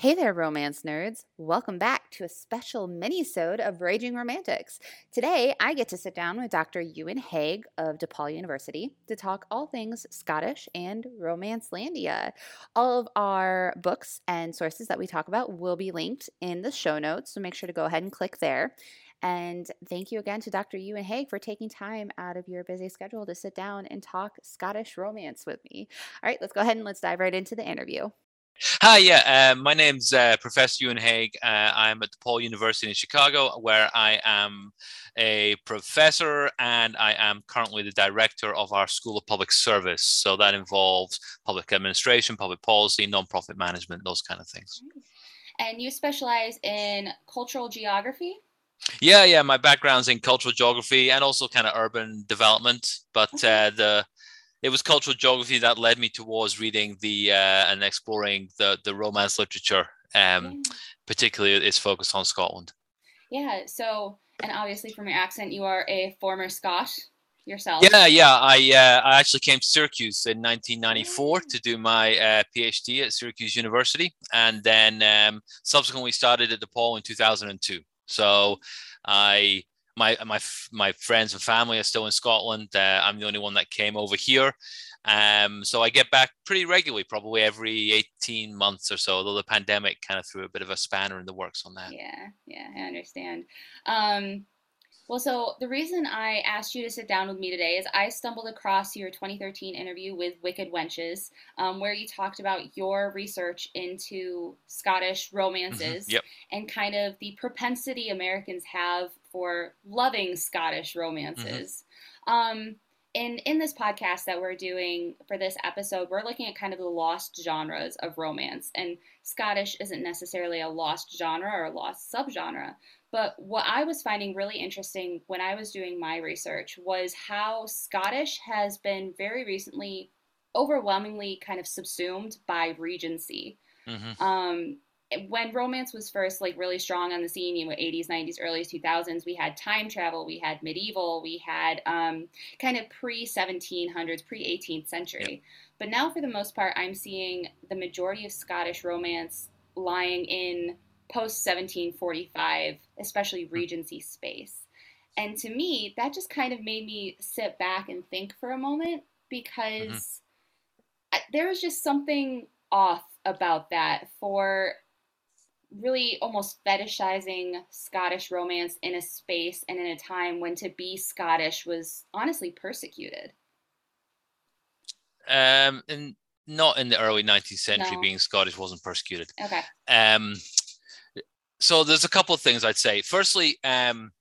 Hey there, romance nerds. Welcome back to a special mini-sode of Raging Romantics. Today, I get to sit down with Dr. Euan Hague of DePaul University to talk all things Scottish and Romancelandia. All of our books and sources that we talk about will be linked in the show notes, so make sure to go ahead and click there. And thank you again to Dr. Euan Hague for taking time out of your busy schedule to sit down and talk Scottish romance with me. All right, let's go ahead and let's dive right into the interview. Hi, yeah, uh, my name's uh, Professor Euan Hague. Uh, I'm at DePaul University in Chicago, where I am a professor and I am currently the director of our School of Public Service. So that involves public administration, public policy, nonprofit management, those kind of things. And you specialize in cultural geography? Yeah, yeah. My background's in cultural geography and also kind of urban development, but okay. the it was cultural geography that led me towards reading the uh, and exploring the the romance literature. Um. Particularly, it's focused on Scotland. Yeah. So, and obviously, from your accent, you are a former Scot yourself. Yeah, yeah. I uh, I actually came to Syracuse in 1994 to do my uh, PhD at Syracuse University, and then um, subsequently started at DePaul in 2002. So, I my my my friends and family are still in Scotland. Uh, I'm the only one that came over here. Um, so I get back pretty regularly, probably every 18 months or so, although the pandemic kind of threw a bit of a spanner in the works on that. Yeah, yeah, I understand. Um, well, so the reason I asked you to sit down with me today is I stumbled across your 2013 interview with Wicked Wenches, um, where you talked about your research into Scottish romances mm-hmm. yep. and kind of the propensity Americans have for loving Scottish romances. Mm-hmm. Um, and in this podcast that we're doing for this episode, we're looking at kind of the lost genres of romance. And Scottish isn't necessarily a lost genre or a lost subgenre. But what I was finding really interesting when I was doing my research was how Scottish has been very recently overwhelmingly kind of subsumed by Regency. Mm-hmm. Um, when romance was first like really strong on the scene, you know, 80s, 90s, early 2000s, we had time travel, we had medieval, we had um, kind of pre 1700s, pre 18th century. But now, for the most part, I'm seeing the majority of Scottish romance lying in post 1745, especially hmm. Regency space. And to me, that just kind of made me sit back and think for a moment because mm-hmm. There was just something off about that for really almost fetishizing Scottish romance in a space and in a time when to be Scottish was honestly persecuted. Um, and not in the early 19th century, no. being Scottish wasn't persecuted. Okay. Um, so there's a couple of things I'd say. Firstly, um,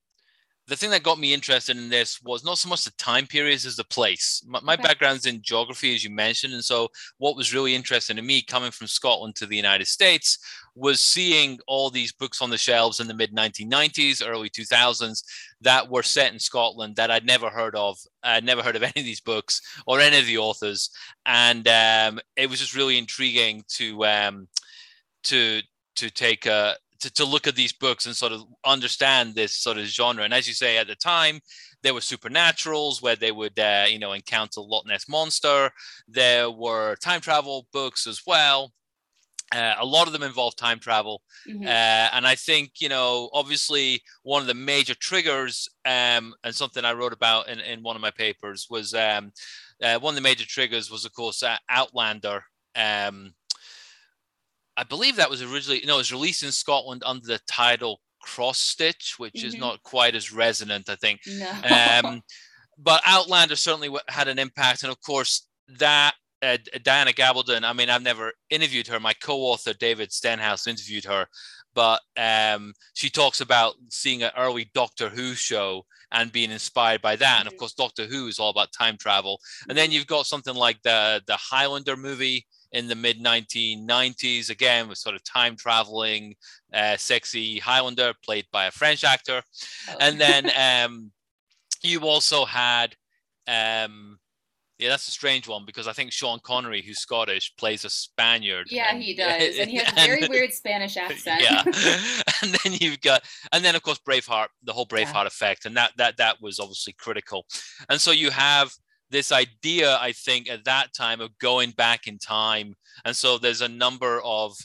the thing that got me interested in this was not so much the time periods as the place. My, my okay. background's in geography, as you mentioned, and so what was really interesting to me, coming from Scotland to the United States, was seeing all these books on the shelves in the mid 1990s, early 2000s that were set in Scotland that I'd never heard of. I'd never heard of any of these books or any of the authors, and um, it was just really intriguing to um, to to take a to, to look at these books and sort of understand this sort of genre. And as you say, at the time, there were supernaturals where they would, uh, you know, encounter Loch Ness monster. There were time travel books as well. Uh, a lot of them involve time travel, mm-hmm. uh, and I think you know, obviously, one of the major triggers, um, and something I wrote about in, in one of my papers was um, uh, one of the major triggers was, of course, uh, Outlander. Um, I believe that was originally no, it was released in Scotland under the title Cross Stitch, which mm-hmm. is not quite as resonant, I think. No. Um, but Outlander certainly had an impact, and of course that uh, Diana Gabaldon. I mean, I've never interviewed her. My co-author David Stenhouse interviewed her, but um, she talks about seeing an early Doctor Who show and being inspired by that. And of mm-hmm. course, Doctor Who is all about time travel. And then you've got something like the the Highlander movie in the mid 1990s, again with sort of time traveling, uh, sexy Highlander played by a French actor, oh. and then um, you also had. Um, yeah, that's a strange one because I think Sean Connery, who's Scottish, plays a Spaniard. Yeah, and, he does, and he has a very and, weird Spanish accent. Yeah, and then you've got, and then of course Braveheart, the whole Braveheart yeah. effect, and that that that was obviously critical, and so you have this idea, I think, at that time of going back in time. And so there's a number of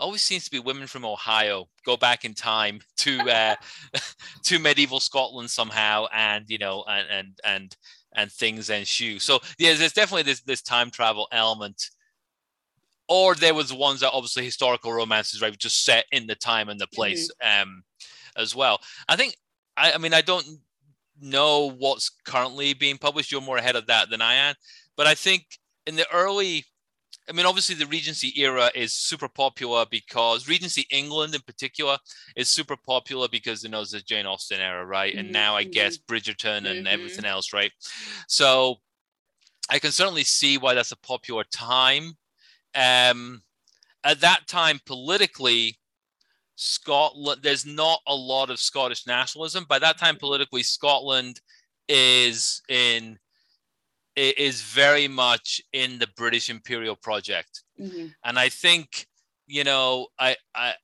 always seems to be women from Ohio go back in time to uh, to medieval Scotland somehow, and you know, and and and and things ensue. So yeah, there's definitely this this time travel element. Or there was ones that obviously historical romances, right, just set in the time and the place, mm-hmm. um, as well. I think, I, I mean, I don't know what's currently being published. You're more ahead of that than I am, but I think in the early I mean, obviously, the Regency era is super popular because Regency England, in particular, is super popular because you know the Jane Austen era, right? And mm-hmm. now I guess mm-hmm. Bridgerton and mm-hmm. everything else, right? So I can certainly see why that's a popular time. Um, at that time, politically, Scotland, there's not a lot of Scottish nationalism. By that time, politically, Scotland is in is very much in the British imperial project, mm-hmm. and I think you know I I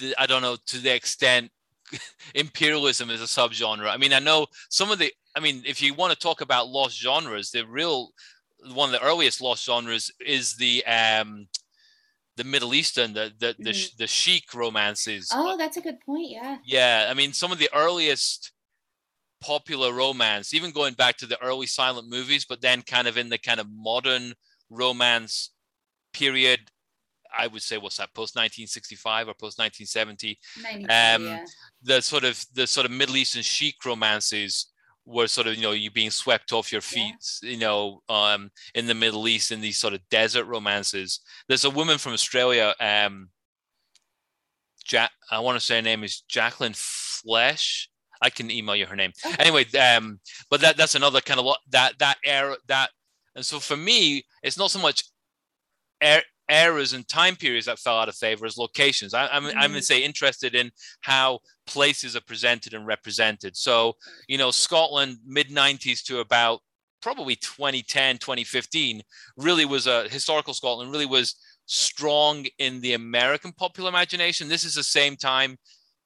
the, I don't know to the extent imperialism is a subgenre. I mean, I know some of the. I mean, if you want to talk about lost genres, the real one of the earliest lost genres is the um the Middle Eastern, the the the, the sheikh romances. Oh, that's a good point. Yeah. Yeah, I mean, some of the earliest popular romance, even going back to the early silent movies, but then kind of in the kind of modern romance period. I would say what's that post 1965 or post 1970 um, yeah. the sort of the sort of Middle Eastern sheikh romances were sort of you know you being swept off your feet yeah. you know um in the Middle East in these sort of desert romances there's a woman from Australia um ja- I want to say her name is Jacqueline Flesch I can email you her name. Okay. Anyway, um, but that that's another kind of lo- that that era that, and so for me, it's not so much er- eras and time periods that fell out of favor as locations. I, am I'm, mm-hmm. I'm gonna say interested in how places are presented and represented. So you know, Scotland mid '90s to about probably 2010 2015 really was a historical Scotland really was strong in the American popular imagination. This is the same time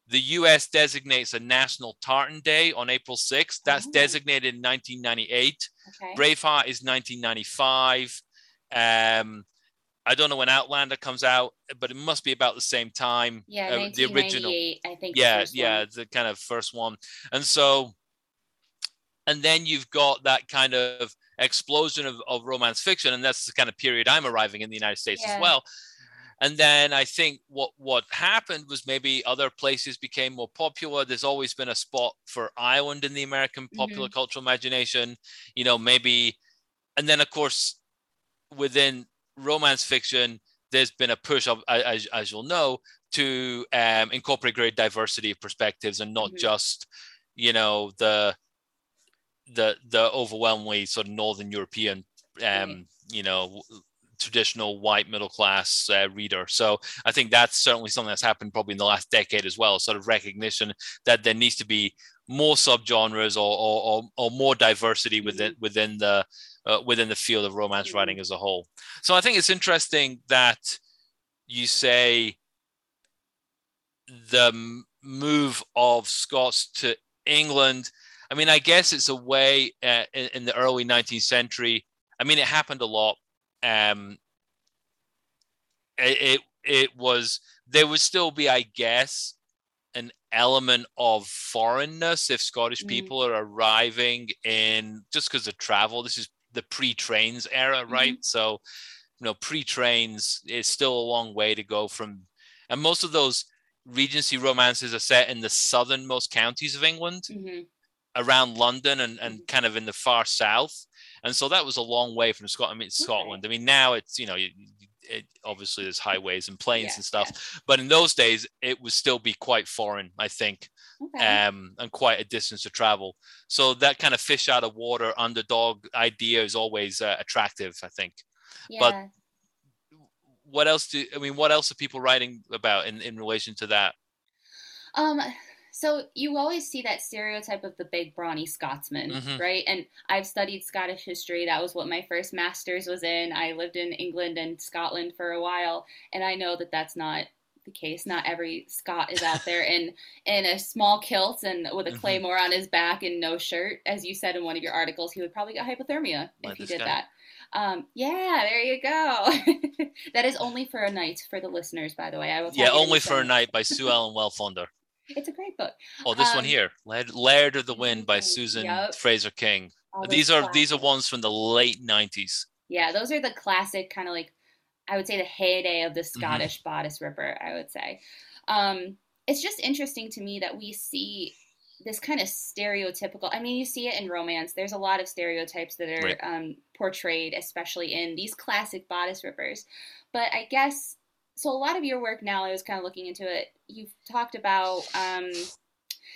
the US designates a National Tartan Day on April 6th. That's oh. designated in 1998. Okay. Braveheart is 1995. Um, I don't know when Outlander comes out, but it must be about the same time. Yeah, uh, the original. I think. Yeah, the yeah, one. the kind of first one. And so, and then you've got that kind of explosion of, of romance fiction, and that's the kind of period I'm arriving in the United States yeah. as well. And then I think what what happened was maybe other places became more popular. There's always been a spot for Ireland in the American popular mm-hmm. cultural imagination. You know, maybe, and then of course, within romance fiction, there's been a push, of, as, as you'll know, to um, incorporate great diversity of perspectives and not mm-hmm. just, you know, the the the overwhelmingly sort of Northern European, um, you know, traditional white middle class uh, reader. So I think that's certainly something that's happened probably in the last decade as well. Sort of recognition that there needs to be more subgenres or or, or, or more diversity within mm-hmm. within the uh, within the field of romance mm-hmm. writing as a whole. So I think it's interesting that you say the move of Scots to England. I mean, I guess it's a way uh, in, in the early 19th century. I mean, it happened a lot um, it, it, it was there would still be, I guess, an element of foreignness if Scottish mm. people are arriving in just because of travel. This is the pre-trains era, mm-hmm. right? Mm-hmm. So, you know, pre-trains is still a long way to go from, and most of those Regency romances are set in the southernmost counties of England, mm-hmm. around London and, and mm-hmm. kind of in the far south and so that was a long way from Scotland. I mean, Scotland. Okay. I mean, now it's you know, it, obviously there's highways and planes yeah, and stuff, yeah. but in those days it would still be quite foreign, I think, okay. um, and quite a distance to travel. So that kind of fish out of water underdog idea is always uh, attractive, I think. Yeah. But what else do I mean? What else are people writing about in in relation to that? Um, so you always see that stereotype of the big brawny Scotsman, mm-hmm. right? And I've studied Scottish history. That was what my first master's was in. I lived in England and Scotland for a while, and I know that that's not the case. Not every Scot is out there in in a small kilt and with a mm-hmm. claymore on his back and no shirt. As you said in one of your articles, he would probably get hypothermia if he did guy. that. Um, yeah, there you go. that is only for a Knight for the listeners, by the way. I will. Yeah, only for a Knight by Sue Ellen Welfonder. It's a great book. Oh, this um, one here, Laird, Laird of the Wind by Susan yep. Fraser King. these are these are ones from the late '90s. Yeah, those are the classic kind of like I would say the heyday of the mm-hmm. Scottish mm-hmm. bodice ripper. I would say. Um, it's just interesting to me that we see this kind of stereotypical i mean you see it in romance there's a lot of stereotypes that are right. um, portrayed especially in these classic bodice rippers but i guess so a lot of your work now i was kind of looking into it you've talked about um,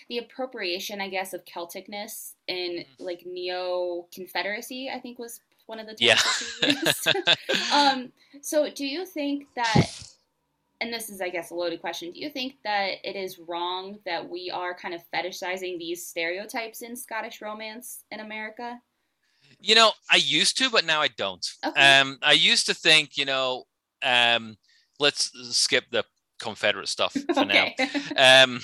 the appropriation i guess of celticness in mm-hmm. like neo confederacy i think was one of the terms yeah. um, so do you think that and this is, I guess, a loaded question. Do you think that it is wrong that we are kind of fetishizing these stereotypes in Scottish romance in America? You know, I used to, but now I don't. Okay. Um, I used to think, you know, um, let's skip the Confederate stuff for okay. now. Um,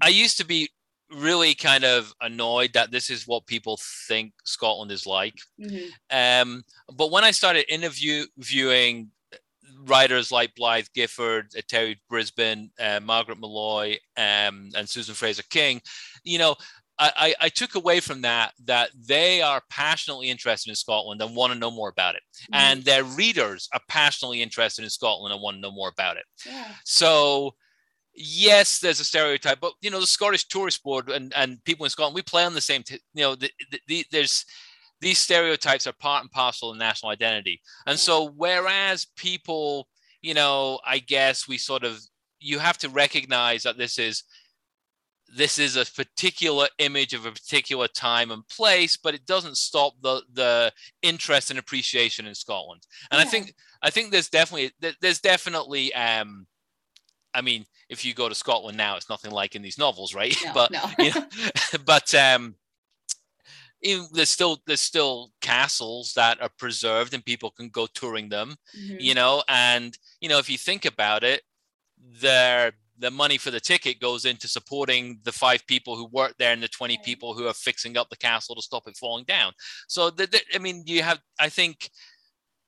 I used to be really kind of annoyed that this is what people think Scotland is like. Mm-hmm. Um, but when I started interviewing writers like Blythe Gifford, uh, Terri Brisbin, uh, Margaret Molloy, um, and Susan Fraser King, you know, I, I, took away from that that they are passionately interested in Scotland and want to know more about it. Mm-hmm. And their readers are passionately interested in Scotland and want to know more about it. Yeah. So, yes, there's a stereotype, but you know, the Scottish Tourist Board and, and people in Scotland, we play on the same, t- you know, the, the, the, there's these stereotypes are part and parcel of national identity. And so, whereas people, you know, I guess we sort of, you have to recognize that this is this is a particular image of a particular time and place, but it doesn't stop the the interest and appreciation in Scotland. And yeah. I think I think there's definitely there's definitely um I mean, if you go to Scotland now, it's nothing like in these novels, right? No, but no. you know, but um even, there's still there's still castles that are preserved and people can go touring them mm-hmm. you know and you know if you think about it the the money for the ticket goes into supporting the five people who work there and the 20 people who are fixing up the castle to stop it falling down. So the, the, i mean you have i think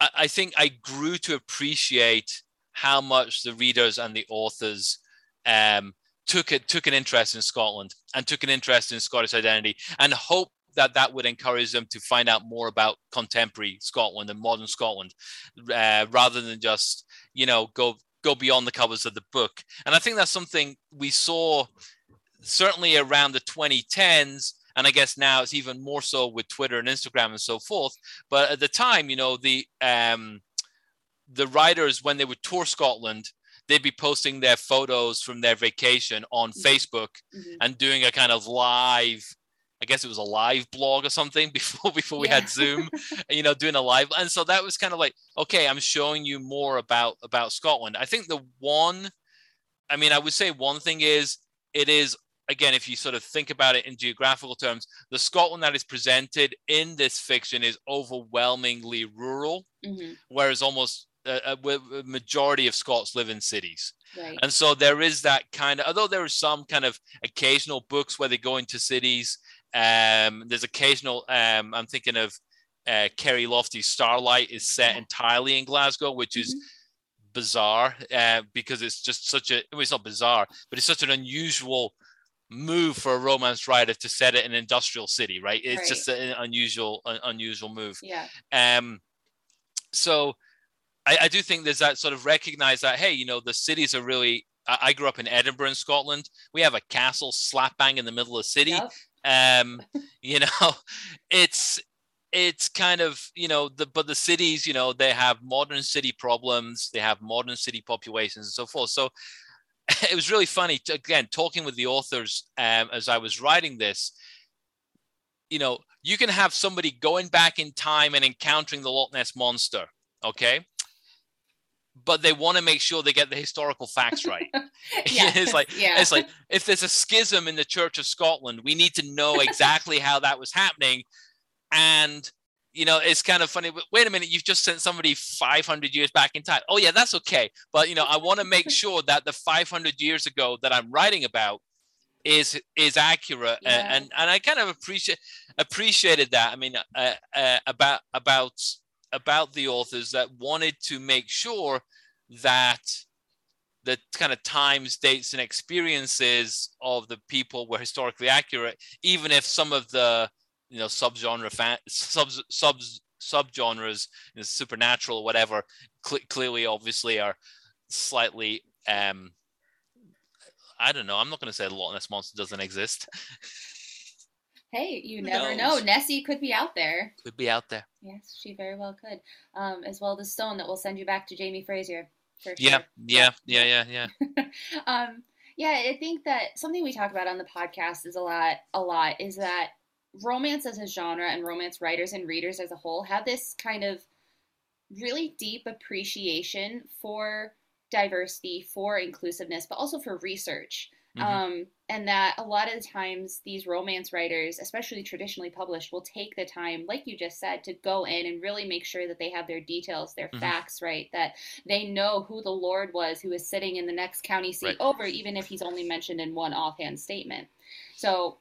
I, I think i grew to appreciate how much the readers and the authors um, took it took an interest in Scotland and took an interest in Scottish identity and hope that that would encourage them to find out more about contemporary Scotland and modern Scotland, uh, rather than just you know go go beyond the covers of the book. And I think that's something we saw certainly around the 2010s and I guess now it's even more so with Twitter and Instagram and so forth. But at the time, you know, the um, the writers when they would tour Scotland, they'd be posting their photos from their vacation on mm-hmm. Facebook mm-hmm. and doing a kind of live I guess it was a live blog or something before before we yeah. had Zoom, you know, doing a live. And so that was kind of like, okay, I'm showing you more about about Scotland. I think the one, I mean, I would say one thing is it is again, if you sort of think about it in geographical terms, the Scotland that is presented in this fiction is overwhelmingly rural, mm-hmm. whereas almost a, a, majority of Scots live in cities. Right. And so there is that kind of, although there are some kind of occasional books where they go into cities, um, there's occasional. Um, I'm thinking of uh, Carrie Lofty's Starlight is set entirely in Glasgow, which is mm-hmm. bizarre uh, because it's just such a. Well, it's not bizarre, but it's such an unusual move for a romance writer to set it in an industrial city, right? It's right. just an unusual, an unusual move. Yeah. Um. So, I, I do think there's that sort of recognize that hey, you know, the cities are really I grew up in Edinburgh, in Scotland. We have a castle slap bang in the middle of the city. Yep. Um, you know, it's it's kind of you know the but the cities you know they have modern city problems they have modern city populations and so forth. So it was really funny to, again talking with the authors um, as i was writing this you know you can have somebody going back in time and encountering the loch ness monster okay but they want to make sure they get the historical facts right. yeah. it's like yeah. it's like if there's a schism in the Church of Scotland, we need to know exactly how that was happening. And you know, it's kind of funny. But wait a minute, you've just sent somebody 500 years back in time. Oh yeah, that's okay. But you know, I want to make sure that the 500 years ago that I'm writing about is is accurate yeah. and, and, and I kind of appreciate appreciated that I mean uh, uh, about about about the authors that wanted to make sure that the kind of times, dates, and experiences of the people were historically accurate, even if some of the you know subgenre fan, sub sub subgenres, you know, supernatural, whatever, cl- clearly, obviously, are slightly. Um, I don't know. I'm not going to say the Loch Ness monster doesn't exist. Hey, you never know. Nessie could be out there. Could be out there. Yes, she very well could. Um, as well as stone that will send you back to Jamie Fraser. For yeah, sure. yeah, yeah, yeah, yeah. um, yeah, I think that something we talk about on the podcast is a lot. A lot is that romance as a genre and romance writers and readers as a whole have this kind of really deep appreciation for diversity, for inclusiveness, but also for research. Mm-hmm. Um, and that a lot of the times these romance writers, especially traditionally published, will take the time, like you just said, to go in and really make sure that they have their details, their mm-hmm. facts right, that they know who the Lord was who is sitting in the next county seat right. over, even if he's only mentioned in one offhand statement. So,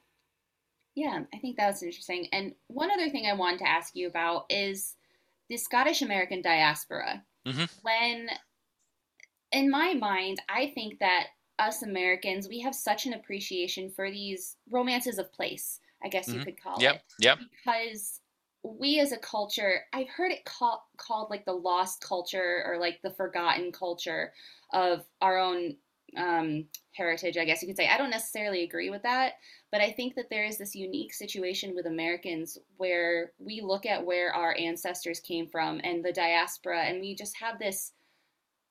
yeah, I think that was interesting. And one other thing I wanted to ask you about is the Scottish American diaspora. Mm-hmm. When, in my mind, I think that us Americans, we have such an appreciation for these romances of place, I guess mm-hmm. you could call yep. it. Yep. Because we as a culture, I've heard it call, called like the lost culture or like the forgotten culture of our own um, heritage, I guess you could say. I don't necessarily agree with that, but I think that there is this unique situation with Americans where we look at where our ancestors came from and the diaspora, and we just have this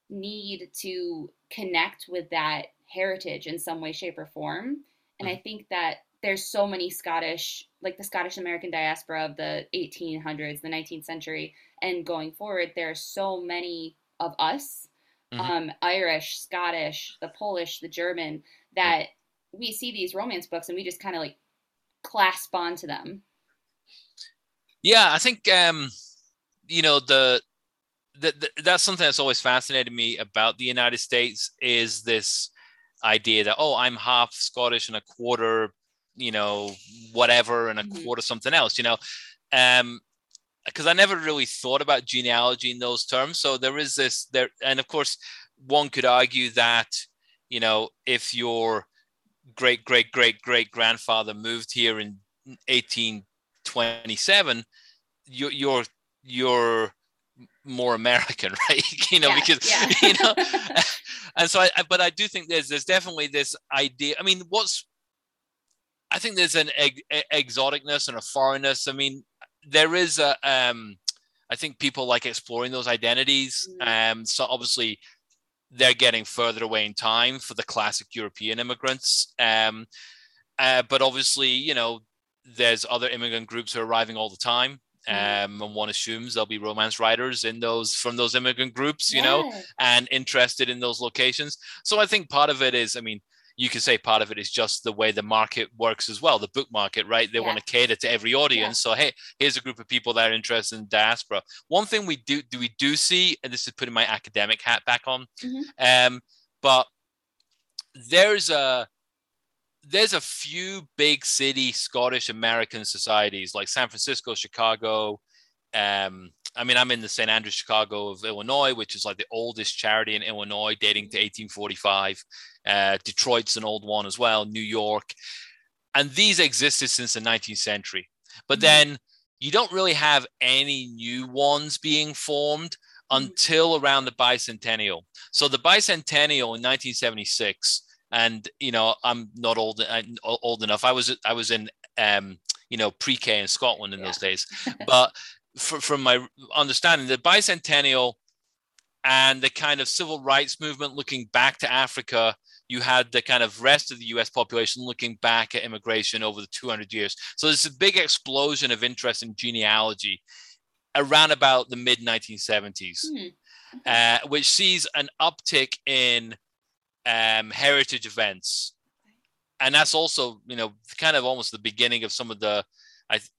need to connect with that heritage in some way, shape, or form. And I mm. think that there's so many Scottish, like the Scottish American diaspora of the 1800s, the 19th century, and going forward, there are so many of us, mm-hmm. um, Irish, Scottish, the Polish, the German, that mm-hmm. we see these romance books and we just kind of like clasp onto them. Yeah, I think um, you know the, the, the that's something that's always fascinated me about the United States is this idea that oh i'm half scottish and a quarter you know whatever and a mm-hmm. quarter something else you know um because i never really thought about genealogy in those terms so there is this there and of course one could argue that you know if your great great great great grandfather moved here in 1827 your your your more American, right? you know, yeah, because yeah. you know, and so I, but I do think there's there's definitely this idea. I mean, what's I think there's an eg- exoticness and a foreignness. I mean, there is a um, I think people like exploring those identities. Mm. Um, so obviously they're getting further away in time for the classic European immigrants. Um, uh, but obviously, you know, there's other immigrant groups who are arriving all the time. Um, and one assumes there'll be romance writers in those from those immigrant groups, you know, and interested in those locations. So I think part of it is, I mean, you could say part of it is just the way the market works as well, the book market, right? They yeah. want to cater to every audience. Yeah. So hey, here's a group of people that are interested in diaspora. One thing we do do we do see, and this is putting my academic hat back on, mm-hmm. um, but there's a there's a few big city Scottish American societies like San Francisco, Chicago. Um, I mean, I'm in the St. Andrews Chicago of Illinois, which is like the oldest charity in Illinois, dating to 1845. Uh, Detroit's an old one as well, New York. And these existed since the 19th century. But mm-hmm. then you don't really have any new ones being formed mm-hmm. until around the bicentennial. So the bicentennial in 1976 and you know i'm not old uh, old enough i was i was in um you know pre-k in scotland in yeah. those days but for, from my understanding the bicentennial and the kind of civil rights movement looking back to africa you had the kind of rest of the us population looking back at immigration over the 200 years so there's a big explosion of interest in genealogy around about the mid 1970s mm-hmm. uh, which sees an uptick in um, heritage events, and that's also you know kind of almost the beginning of some of the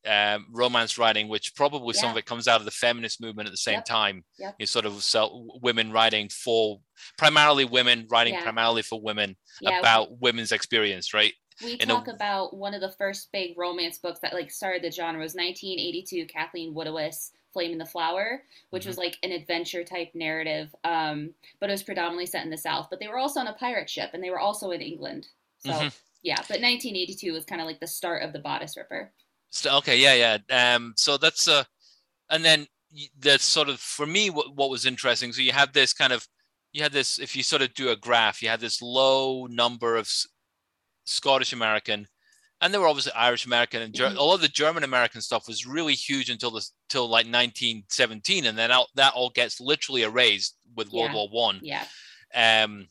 um, romance writing, which probably yeah. some of it comes out of the feminist movement at the same yep. time. Yep. You sort of so women writing for primarily women writing yeah. primarily for women yeah. about women's experience, right? We talk a, about one of the first big romance books that like started the genre was 1982. Kathleen Woodiwiss Flame in the Flower, which mm-hmm. was like an adventure type narrative, um, but it was predominantly set in the South. But they were also on a pirate ship, and they were also in England. So mm-hmm. yeah, but 1982 was kind of like the start of the Bodice Ripper. So, okay, yeah, yeah. Um, so that's uh, and then that's sort of for me what, what was interesting. So you have this kind of you had this if you sort of do a graph, you had this low number of Scottish American and there were obviously Irish American and Ger- mm-hmm. all of the German American stuff was really huge until this till like 1917, and then out, that all gets literally erased with World War One. Yeah. Um,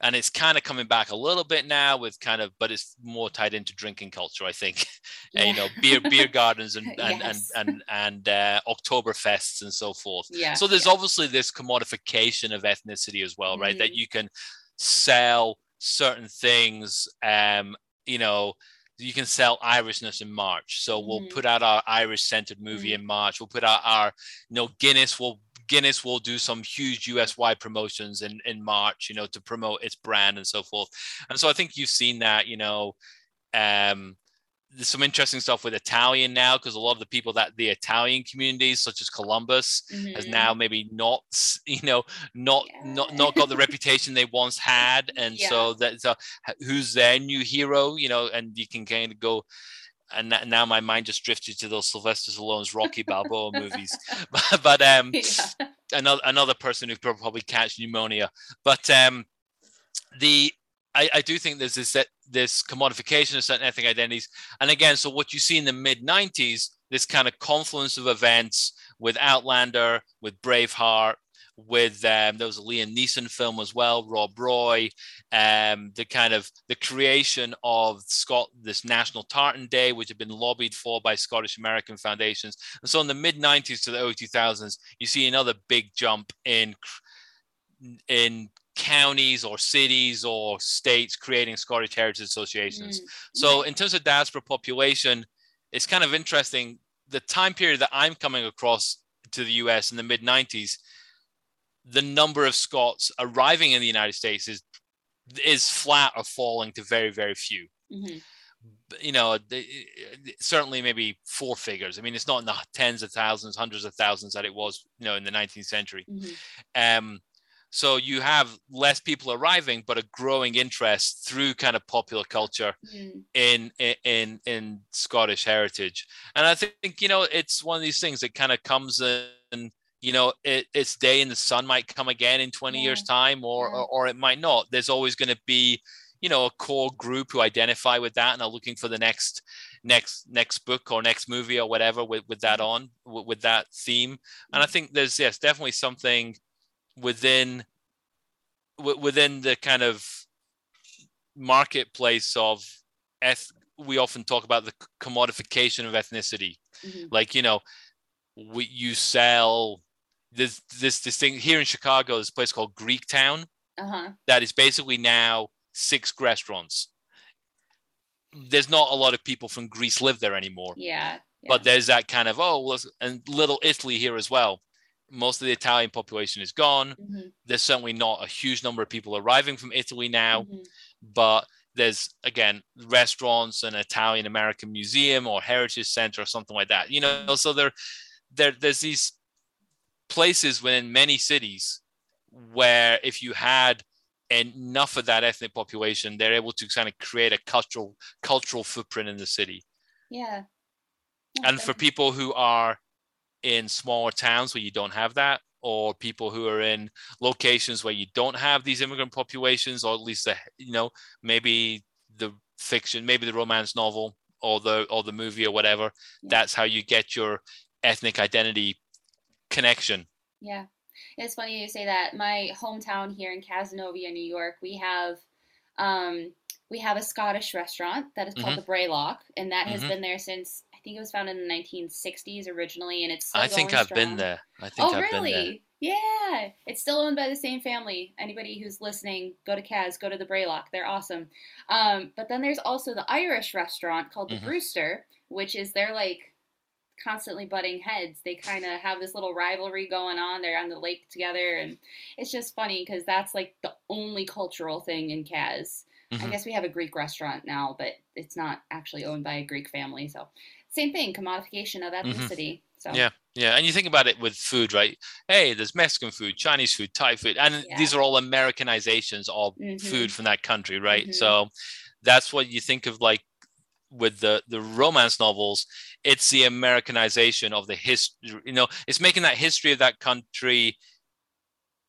and it's kind of coming back a little bit now with kind of, but it's more tied into drinking culture, I think. Yeah. and, you know, beer beer gardens and and yes. and and, and uh, Oktober fests and so forth. Yeah. So there's yeah. obviously this commodification of ethnicity as well, right? Mm-hmm. That you can sell certain things um you know you can sell Irishness in March. So we'll mm-hmm. put out our Irish centered movie mm-hmm. in March. We'll put out our, you know, Guinness will Guinness will do some huge US wide promotions in, in March, you know, to promote its brand and so forth. And so I think you've seen that, you know, um, there's some interesting stuff with Italian now because a lot of the people that the Italian communities, such as Columbus, mm-hmm. has now maybe not, you know, not yeah. not not got the reputation they once had, and yeah. so that's so who's their new hero, you know, and you can kind of go. And now my mind just drifted to those Sylvester Stallone's Rocky Balboa movies, but, but um, yeah. another another person who probably catch pneumonia. But um, the I, I do think there's this this commodification of certain ethnic identities. And again, so what you see in the mid 90s, this kind of confluence of events with Outlander, with Braveheart, with um, there was a Liam Neeson film as well, Rob Roy, um, the kind of the creation of Scott this National Tartan Day, which had been lobbied for by Scottish American foundations. And so in the mid 90s to the early 2000s, you see another big jump in in counties or cities or states creating Scottish Heritage Associations. Mm. So, in terms of diaspora population, it's kind of interesting. The time period that I'm coming across to the US in the mid 90s, the number of Scots arriving in the United States is is flat or falling to very, very few. Mm-hmm. You know, certainly maybe four figures. I mean, it's not in the tens of thousands, hundreds of thousands that it was, you know, in the 19th century. Mm-hmm. Um, so you have less people arriving, but a growing interest through kind of popular culture mm. in, in in Scottish heritage. And I think you know it's one of these things that kind of comes in. You know, it, its day in the sun might come again in 20 yeah. years' time, or, yeah. or or it might not. There's always going to be you know a core group who identify with that and are looking for the next next next book or next movie or whatever with, with that mm. on with, with that theme and i mm. think there's yes definitely something within w- within the kind of marketplace of eth- we often talk about the commodification of ethnicity mm-hmm. like you know we, you sell this this this thing here in chicago there's a place called greek town uh-huh. that is basically now six restaurants there's not a lot of people from greece live there anymore yeah, yeah. but there's that kind of oh well, and little italy here as well most of the Italian population is gone. Mm-hmm. There's certainly not a huge number of people arriving from Italy now, mm-hmm. but there's again restaurants, an Italian American museum or heritage center or something like that. You know, mm-hmm. so there, there there's these places within many cities where if you had enough of that ethnic population, they're able to kind of create a cultural cultural footprint in the city. Yeah. and for people who are in smaller towns where you don't have that or people who are in locations where you don't have these immigrant populations or at least the, you know maybe the fiction maybe the romance novel or the or the movie or whatever yeah. that's how you get your ethnic identity connection yeah it's funny you say that my hometown here in Cazenovia new york we have um, we have a scottish restaurant that is called mm-hmm. the Brae Loch and that has mm-hmm. been there since think it was founded in the 1960s originally, and it's. I think I've strong. been there. I think oh, I've really? been there. Yeah, it's still owned by the same family. Anybody who's listening, go to Caz, go to the Brae Loch. They're awesome. Um, but then there's also the Irish restaurant called the mm-hmm. Brewster, which is they're like constantly butting heads. They kind of have this little rivalry going on. They're on the lake together, and it's just funny because that's like the only cultural thing in Caz. Mm-hmm. I guess we have a Greek restaurant now, but it's not actually owned by a Greek family. So same thing, commodification of mm-hmm. ethnicity. Mm-hmm. So yeah, yeah, and you think about it with food, right? Hey, there's Mexican food, Chinese food, Thai food, and yeah. these are all Americanizations of mm-hmm. food from that country, right? Mm-hmm. So that's what you think of like with the the romance novels it's the americanization of the history you know it's making that history of that country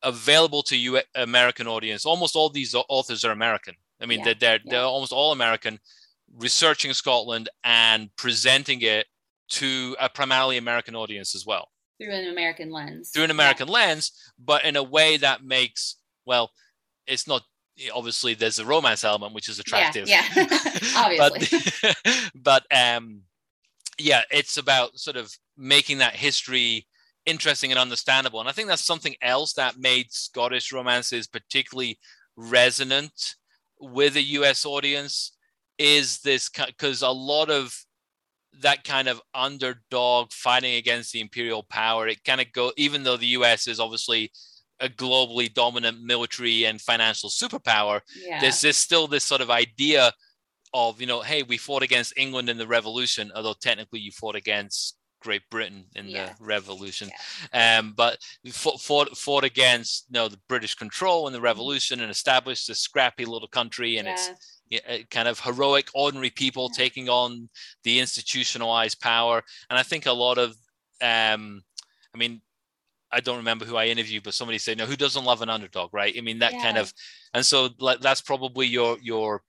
available to you american audience almost all these authors are american i mean yeah. they're they're, yeah. they're almost all american researching scotland and presenting it to a primarily american audience as well. Through an american lens. Through an american yeah. lens but in a way that makes well it's not obviously there's a romance element which is attractive. yeah, yeah. obviously. But, but um yeah it's about sort of making that history interesting and understandable. And i think that's something else that made scottish romances particularly resonant with a us audience is this because a lot of that kind of underdog fighting against the imperial power it kind of go even though the us is obviously a globally dominant military and financial superpower yeah. there's this still this sort of idea of you know hey we fought against england in the revolution although technically you fought against great britain in yeah. the revolution yeah. um, but fought, fought, fought against you know the british control in the mm-hmm. revolution and established this scrappy little country and it's kind of heroic ordinary people taking on the institutionalized power and i think a lot of um, i mean I don't remember who I interviewed, but somebody said, "No, who doesn't love an underdog?" Right? I mean, that yeah. kind of, and so like that's probably your your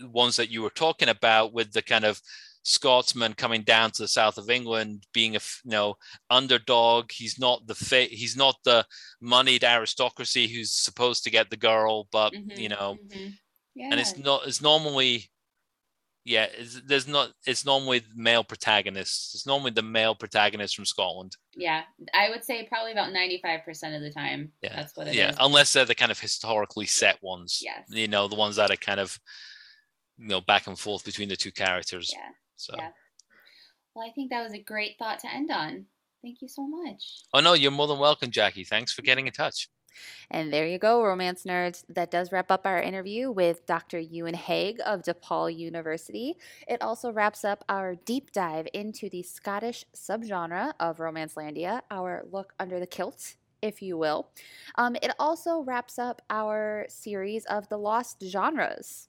ones that you were talking about with the kind of Scotsman coming down to the south of England, being a you know underdog. He's not the fa- he's not the moneyed aristocracy who's supposed to get the girl, but mm-hmm, you know, mm-hmm. yeah. and it's not it's normally yeah, there's not. It's normally male protagonists. It's normally the male protagonist from Scotland. Yeah, I would say probably about ninety-five percent of the time. Yeah, that's what it yeah, is. unless they're the kind of historically set ones. Yes. You know, the ones that are kind of, you know, back and forth between the two characters. Yeah. So. Yeah. Well, I think that was a great thought to end on. Thank you so much. Oh no, you're more than welcome, Jackie. Thanks for getting in touch. And there you go, romance nerds. That does wrap up our interview with Dr. Euan Hague of DePaul University. It also wraps up our deep dive into the Scottish subgenre of Romancelandia, our look under the kilt, if you will. Um, it also wraps up our series of the lost genres,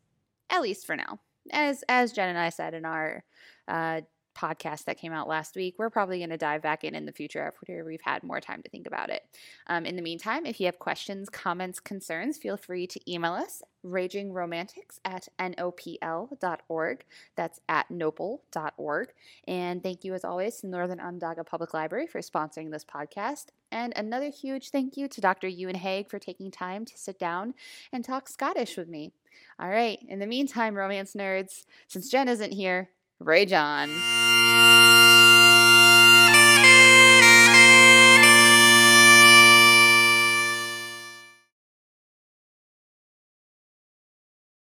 at least for now. As as Jen and I said in our uh, podcast that came out last week. We're probably going to dive back in in the future after we've had more time to think about it. Um, in the meantime, if you have questions, comments, concerns, feel free to email us ragingromantics at nopl.org. That's at nopal.org. And thank you, as always, to Northern Onondaga Public Library for sponsoring this podcast. And another huge thank you to Dr. Euan Hague for taking time to sit down and talk Scottish with me. All right, in the meantime, romance nerds, since Jen isn't here, Rage on.